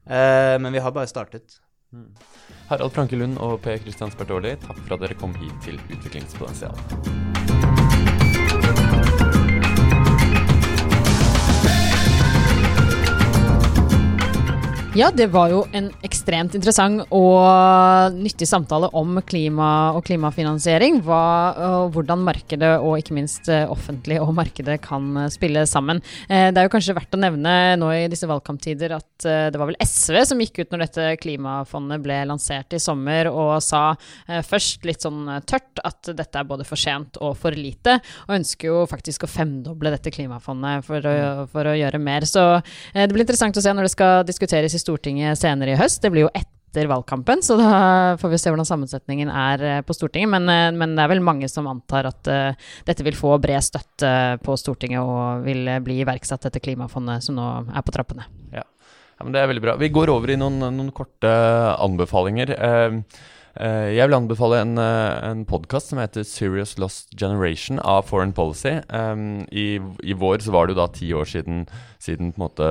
Speaker 4: Uh, men vi har bare startet. Mm.
Speaker 1: Harald Franke Lund og Per Kristian Spertoli, takk for at dere kom hit til Utviklingspotensial.
Speaker 2: Ja, det var jo en ekstremt interessant og nyttig samtale om klima og klimafinansiering. Hva, og hvordan markedet og ikke minst eh, offentlig og markedet kan eh, spille sammen. Eh, det er jo kanskje verdt å nevne nå i disse valgkamptider at det var vel SV som gikk ut når dette klimafondet ble lansert i sommer og sa først litt sånn tørt at dette er både for sent og for lite, og ønsker jo faktisk å femdoble dette klimafondet for å, for å gjøre mer. Så det blir interessant å se når det skal diskuteres i Stortinget senere i høst. Det blir jo etter valgkampen, så da får vi se hvordan sammensetningen er eh, på Stortinget. Men, eh, men det er vel mange som antar at uh, dette vil få bred støtte på Stortinget og vil bli iverksatt, etter klimafondet som nå er på trappene.
Speaker 1: Ja. ja men Det er veldig bra. Vi går over i noen, noen korte anbefalinger. Uh, jeg vil anbefale en, uh, en podkast som heter 'Serious Lost Generation' av Foreign Policy. I, i, vår så var det jo da ti år siden siden måte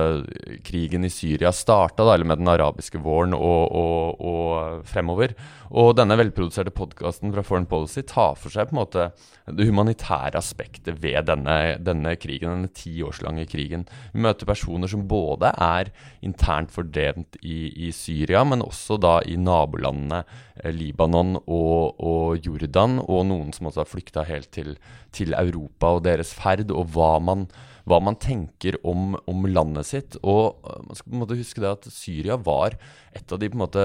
Speaker 1: krigen i Syria starta, eller med den arabiske våren og, og, og fremover. Og denne velproduserte podkasten fra Foreign Policy tar for seg på en måte det humanitære aspektet ved denne, denne krigen, denne tiårslange krigen. Vi møter personer som både er internt fordrevet i, i Syria, men også da i nabolandene eh, Libanon og, og, Jordan, og noen som også har flykta helt til, til Europa og deres ferd, og hva man hva man tenker om, om, landet sitt. Og øh, man skal på en måte huske det at Syria var et av, de, måte,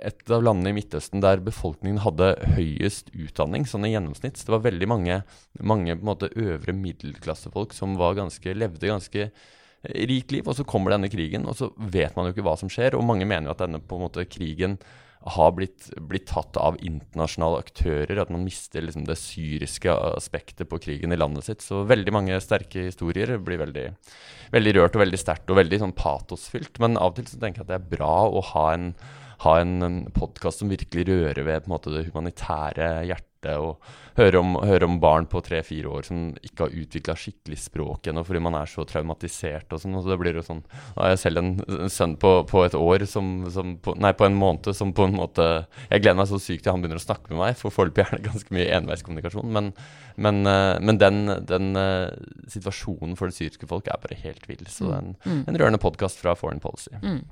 Speaker 1: et av landene i Midtøsten der befolkningen hadde høyest utdanning, sånn i gjennomsnitt. Så det var veldig mange, mange måte øvre middelklassefolk som ganske, levde ganske eh, rikt liv. Og så kommer denne krigen, og så vet man jo ikke hva som skjer. Og mange mener jo at denne måte krigen har blitt, blitt, tatt av internasjonale aktører. At man mister liksom det syriske aspektet på krigen i landet sitt. Så veldig mange sterke historier blir veldig, veldig rørt og veldig sterkt og veldig sånn patosfylt. Men av og til så tenker jeg at det er bra å ha en, ha en, en podkast som virkelig rører ved måte, det humanitære hjertet og høre om, høre om barn på tre-fire år som ikke har utvikla skikkelig språk ennå fordi man er så traumatisert og sånn. Og så det blir jo sånn Da har jeg selv en, sønn på, på, et år som, som på, Nei, på en måned som på en måte Jeg gleder meg så sykt til han begynner å snakke med meg, for foreløpig er det ganske mye enveiskommunikasjon. Men, men, uh, men den, den uh, situasjonen for det syriske folk er bare helt vill. Så det er en, mm. en rørende podkast fra Foreign Policy. Mm.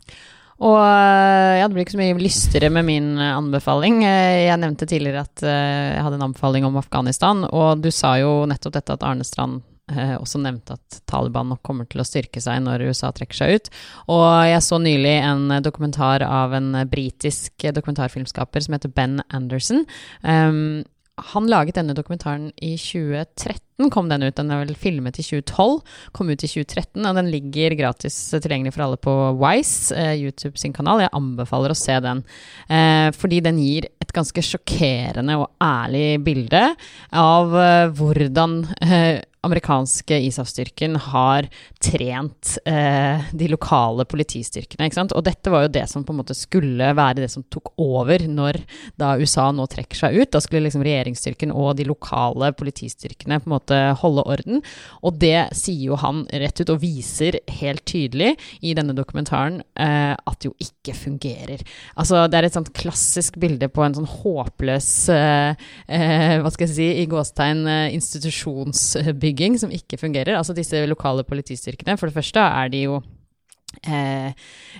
Speaker 2: Og eh, ja, det blir ikke så mye lystere med min eh, anbefaling. Eh, jeg nevnte tidligere at jeg hadde en anbefaling om Afghanistan, og du sa jo nettopp dette at Arne Strand også nevnte at Taliban nok kommer til å styrke seg når USA trekker seg ut. Og jeg så nylig en dokumentar av en britisk dokumentarfilmskaper som heter Ben Anderson. Um, han laget denne dokumentaren i 2013, kom den ut. Den er vel filmet i 2012, kom ut i 2013, og den ligger gratis tilgjengelig for alle på Wise, eh, YouTube sin kanal. Jeg anbefaler å se den, eh, fordi den gir et ganske sjokkerende og ærlig bilde av eh, hvordan eh, amerikanske ISAF-styrken har trent eh, de lokale politistyrkene. ikke sant? Og dette var jo det som på en måte skulle være det som tok over når da USA nå trekker seg ut. Da skulle liksom regjeringsstyrken og de lokale politistyrkene på en måte holde orden. Og det sier jo han rett ut, og viser helt tydelig i denne dokumentaren eh, at jo ikke fungerer. Altså det er et sånt klassisk bilde på en sånn håpløs eh, eh hva skal jeg si, i gåstegn eh, institusjonsbygg bygging som ikke fungerer. Altså disse lokale politistyrkene. For det første er de jo Eh,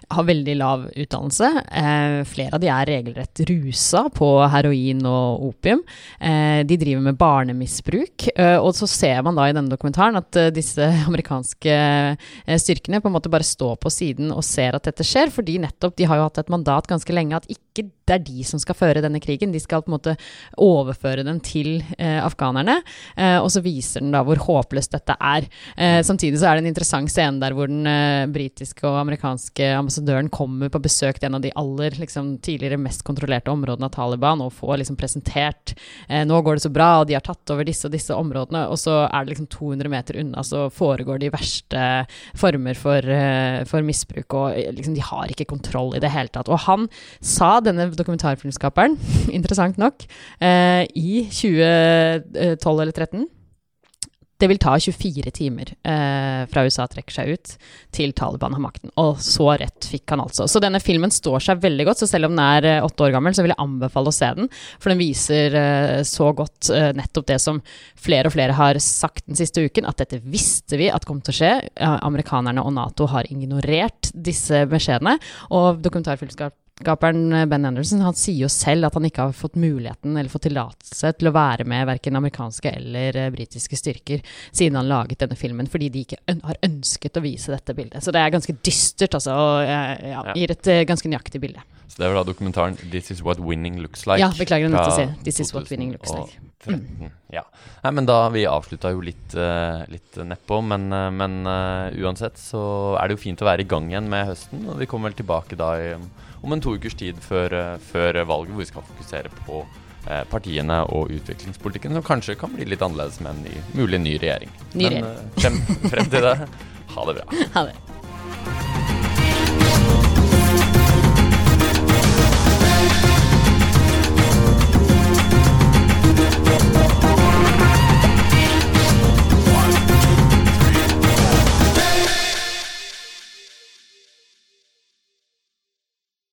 Speaker 2: har veldig lav utdannelse. Eh, flere av de er regelrett rusa på heroin og opium. Eh, de driver med barnemisbruk. Eh, og så ser man da i denne dokumentaren at eh, disse [laughs] amerikanske eh, styrkene på en måte bare står på siden og ser at dette skjer, fordi nettopp de har jo hatt et mandat ganske lenge at ikke det er de som skal føre denne krigen. De skal på en måte overføre den til afghanerne. og så viser den da hvor håpløst dette er. samtidig så er det en interessant scene der hvor den britiske og amerikanske ambassadøren kommer på besøk til en av de aller liksom, tidligere mest kontrollerte områdene av Taliban og får liksom presentert eh, Nå går det så bra, og de har tatt over disse og disse områdene. Og så er det liksom 200 meter unna så foregår de verste former for, eh, for misbruk, og eh, liksom, de har ikke kontroll i det hele tatt. Og han sa, denne dokumentarfilmskaperen, [laughs] interessant nok, eh, i 2012 eller 2013 det vil ta 24 timer eh, fra USA trekker seg ut, til Taliban har makten. Og så rett fikk han altså. Så denne filmen står seg veldig godt. Så selv om den er eh, åtte år gammel, så vil jeg anbefale å se den. For den viser eh, så godt eh, nettopp det som flere og flere har sagt den siste uken, at dette visste vi at kom til å skje. amerikanerne og Nato har ignorert disse beskjedene. Og dokumentarfilmskap Skaperen eh, Ben Anderson han sier jo selv at han ikke har fått muligheten eller fått tillatelse til å være med verken amerikanske eller uh, britiske styrker siden han laget denne filmen, fordi de ikke har ønsket å vise dette bildet. Så det er ganske dystert, altså, og uh, ja, gir et ganske nøyaktig bilde.
Speaker 1: Så det var da dokumentaren 'This Is What Winning Looks Like'?
Speaker 2: Ja, beklager å si. 'This Is What Winning Looks Like'.
Speaker 1: Mm. Ja. Nei, men da Vi avslutta jo litt, uh, litt nedpå, men, uh, men uh, uansett så er det jo fint å være i gang igjen med høsten. Og vi kommer vel tilbake da i om en to ukers tid før, eh, før valget, hvor vi skal fokusere på eh, partiene og utviklingspolitikken, som kanskje kan bli litt annerledes med en ny, mulig ny regjering.
Speaker 2: Ny regjering.
Speaker 1: Men frem, frem til det, ha det bra. [laughs]
Speaker 2: Ha det.